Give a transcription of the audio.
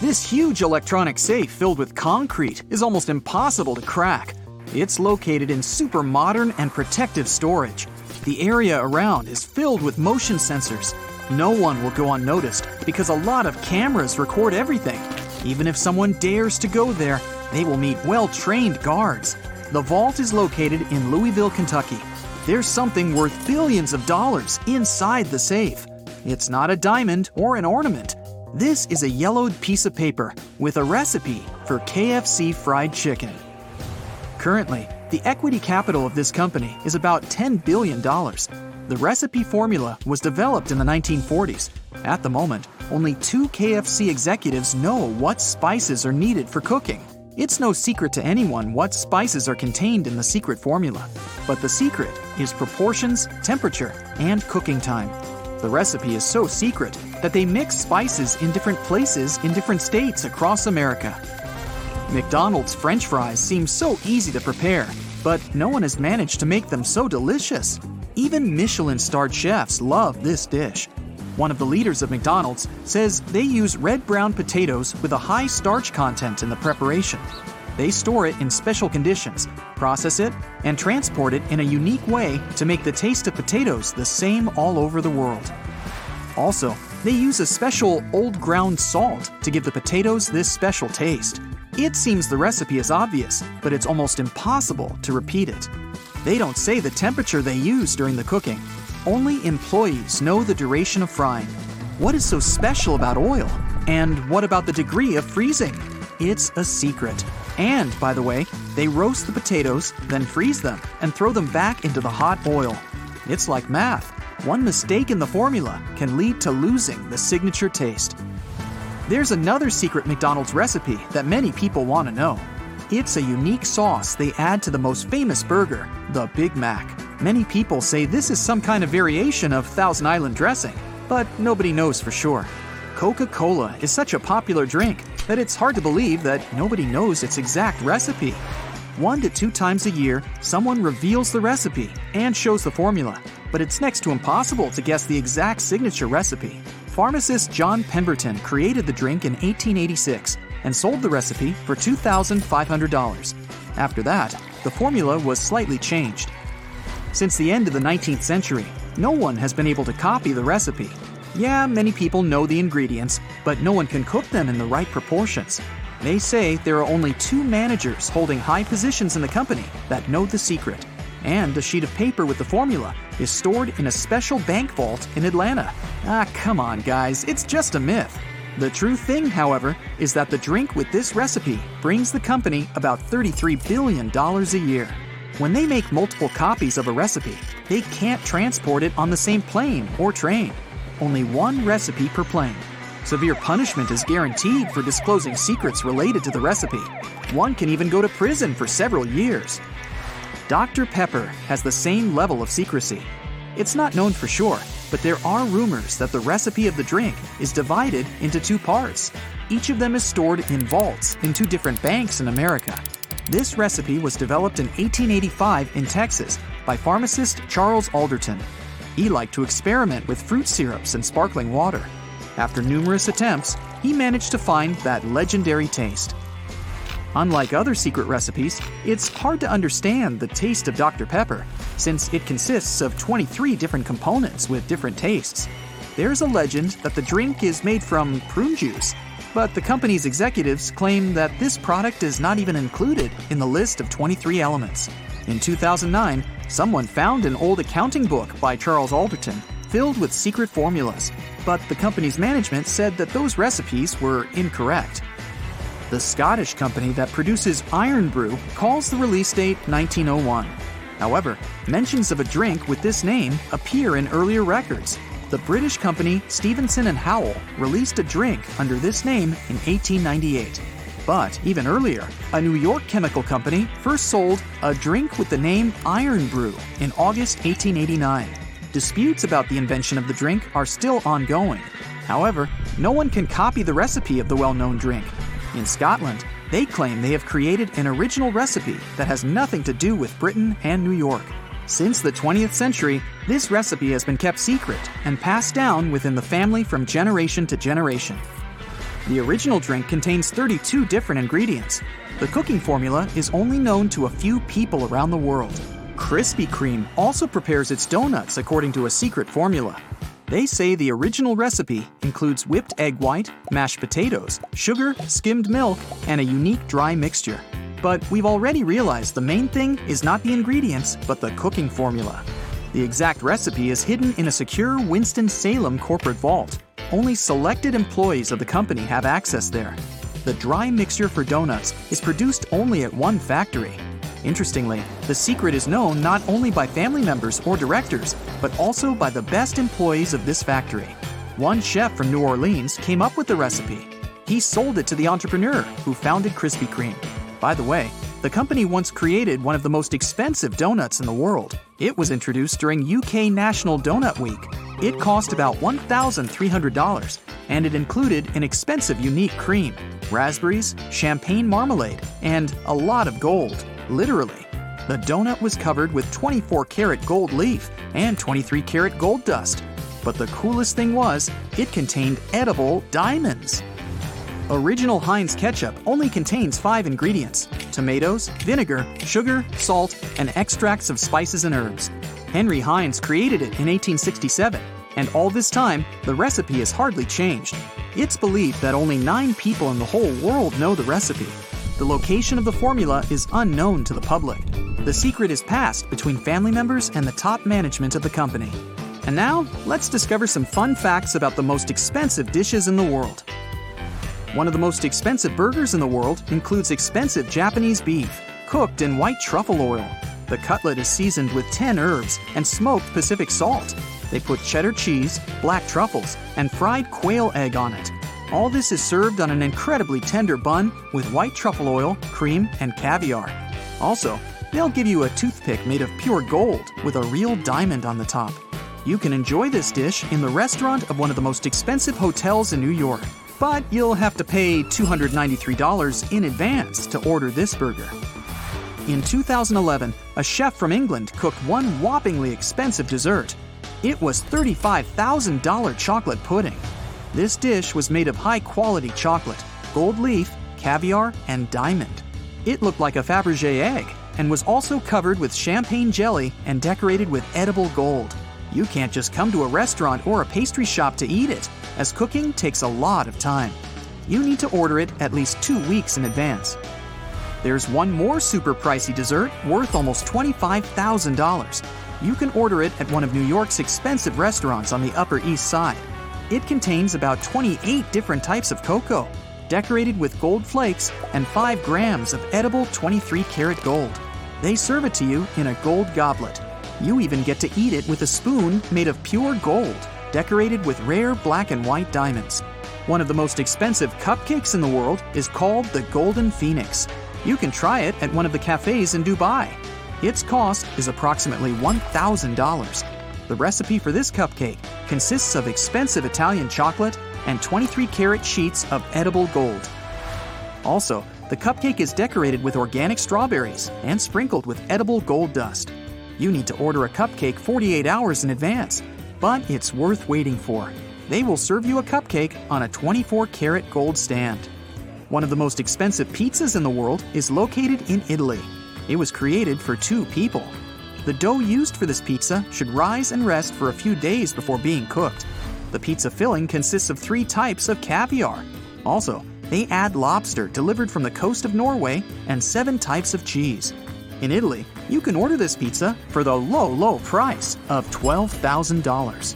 This huge electronic safe filled with concrete is almost impossible to crack. It's located in super modern and protective storage. The area around is filled with motion sensors. No one will go unnoticed because a lot of cameras record everything. Even if someone dares to go there, they will meet well trained guards. The vault is located in Louisville, Kentucky. There's something worth billions of dollars inside the safe. It's not a diamond or an ornament. This is a yellowed piece of paper with a recipe for KFC fried chicken. Currently, the equity capital of this company is about $10 billion. The recipe formula was developed in the 1940s. At the moment, only two KFC executives know what spices are needed for cooking. It's no secret to anyone what spices are contained in the secret formula, but the secret is proportions, temperature, and cooking time. The recipe is so secret that they mix spices in different places in different states across America. McDonald's french fries seem so easy to prepare, but no one has managed to make them so delicious. Even Michelin starred chefs love this dish. One of the leaders of McDonald's says they use red brown potatoes with a high starch content in the preparation. They store it in special conditions, process it, and transport it in a unique way to make the taste of potatoes the same all over the world. Also, they use a special old ground salt to give the potatoes this special taste. It seems the recipe is obvious, but it's almost impossible to repeat it. They don't say the temperature they use during the cooking. Only employees know the duration of frying. What is so special about oil? And what about the degree of freezing? It's a secret. And, by the way, they roast the potatoes, then freeze them, and throw them back into the hot oil. It's like math. One mistake in the formula can lead to losing the signature taste. There's another secret McDonald's recipe that many people want to know. It's a unique sauce they add to the most famous burger, the Big Mac. Many people say this is some kind of variation of Thousand Island dressing, but nobody knows for sure. Coca Cola is such a popular drink that it's hard to believe that nobody knows its exact recipe. One to two times a year, someone reveals the recipe and shows the formula, but it's next to impossible to guess the exact signature recipe. Pharmacist John Pemberton created the drink in 1886 and sold the recipe for $2,500. After that, the formula was slightly changed. Since the end of the 19th century, no one has been able to copy the recipe. Yeah, many people know the ingredients, but no one can cook them in the right proportions. They say there are only two managers holding high positions in the company that know the secret. And a sheet of paper with the formula is stored in a special bank vault in Atlanta. Ah, come on, guys, it's just a myth. The true thing, however, is that the drink with this recipe brings the company about $33 billion a year. When they make multiple copies of a recipe, they can't transport it on the same plane or train. Only one recipe per plane. Severe punishment is guaranteed for disclosing secrets related to the recipe. One can even go to prison for several years. Dr. Pepper has the same level of secrecy. It's not known for sure, but there are rumors that the recipe of the drink is divided into two parts. Each of them is stored in vaults in two different banks in America. This recipe was developed in 1885 in Texas by pharmacist Charles Alderton. He liked to experiment with fruit syrups and sparkling water. After numerous attempts, he managed to find that legendary taste. Unlike other secret recipes, it's hard to understand the taste of Dr. Pepper, since it consists of 23 different components with different tastes. There's a legend that the drink is made from prune juice, but the company's executives claim that this product is not even included in the list of 23 elements. In 2009, someone found an old accounting book by Charles Alderton filled with secret formulas, but the company's management said that those recipes were incorrect. The Scottish company that produces Iron Brew calls the release date 1901. However, mentions of a drink with this name appear in earlier records. The British company Stevenson and Howell released a drink under this name in 1898. But even earlier, a New York chemical company first sold a drink with the name Iron Brew in August 1889. Disputes about the invention of the drink are still ongoing. However, no one can copy the recipe of the well known drink. In Scotland, they claim they have created an original recipe that has nothing to do with Britain and New York. Since the 20th century, this recipe has been kept secret and passed down within the family from generation to generation. The original drink contains 32 different ingredients. The cooking formula is only known to a few people around the world. Krispy Kreme also prepares its donuts according to a secret formula. They say the original recipe includes whipped egg white, mashed potatoes, sugar, skimmed milk, and a unique dry mixture. But we've already realized the main thing is not the ingredients, but the cooking formula. The exact recipe is hidden in a secure Winston-Salem corporate vault. Only selected employees of the company have access there. The dry mixture for donuts is produced only at one factory. Interestingly, the secret is known not only by family members or directors, but also by the best employees of this factory. One chef from New Orleans came up with the recipe. He sold it to the entrepreneur who founded Krispy Kreme. By the way, the company once created one of the most expensive donuts in the world. It was introduced during UK National Donut Week. It cost about $1,300, and it included an expensive unique cream, raspberries, champagne marmalade, and a lot of gold. Literally. The donut was covered with 24 karat gold leaf and 23 karat gold dust. But the coolest thing was, it contained edible diamonds. Original Heinz ketchup only contains five ingredients tomatoes, vinegar, sugar, salt, and extracts of spices and herbs. Henry Heinz created it in 1867, and all this time, the recipe has hardly changed. It's believed that only nine people in the whole world know the recipe. The location of the formula is unknown to the public. The secret is passed between family members and the top management of the company. And now, let's discover some fun facts about the most expensive dishes in the world. One of the most expensive burgers in the world includes expensive Japanese beef, cooked in white truffle oil. The cutlet is seasoned with 10 herbs and smoked Pacific salt. They put cheddar cheese, black truffles, and fried quail egg on it. All this is served on an incredibly tender bun with white truffle oil, cream, and caviar. Also, they'll give you a toothpick made of pure gold with a real diamond on the top. You can enjoy this dish in the restaurant of one of the most expensive hotels in New York but you'll have to pay $293 in advance to order this burger. In 2011, a chef from England cooked one whoppingly expensive dessert. It was $35,000 chocolate pudding. This dish was made of high quality chocolate, gold leaf, caviar, and diamond. It looked like a Fabergé egg and was also covered with champagne jelly and decorated with edible gold. You can't just come to a restaurant or a pastry shop to eat it as cooking takes a lot of time. You need to order it at least two weeks in advance. There's one more super pricey dessert worth almost $25,000. You can order it at one of New York's expensive restaurants on the Upper East Side. It contains about 28 different types of cocoa, decorated with gold flakes and 5 grams of edible 23 karat gold. They serve it to you in a gold goblet. You even get to eat it with a spoon made of pure gold decorated with rare black and white diamonds. One of the most expensive cupcakes in the world is called the Golden Phoenix. You can try it at one of the cafes in Dubai. Its cost is approximately $1,000. The recipe for this cupcake consists of expensive Italian chocolate and 23 karat sheets of edible gold. Also, the cupcake is decorated with organic strawberries and sprinkled with edible gold dust. You need to order a cupcake 48 hours in advance but it's worth waiting for. They will serve you a cupcake on a 24 karat gold stand. One of the most expensive pizzas in the world is located in Italy. It was created for two people. The dough used for this pizza should rise and rest for a few days before being cooked. The pizza filling consists of three types of caviar. Also, they add lobster delivered from the coast of Norway and seven types of cheese. In Italy, you can order this pizza for the low, low price of $12,000.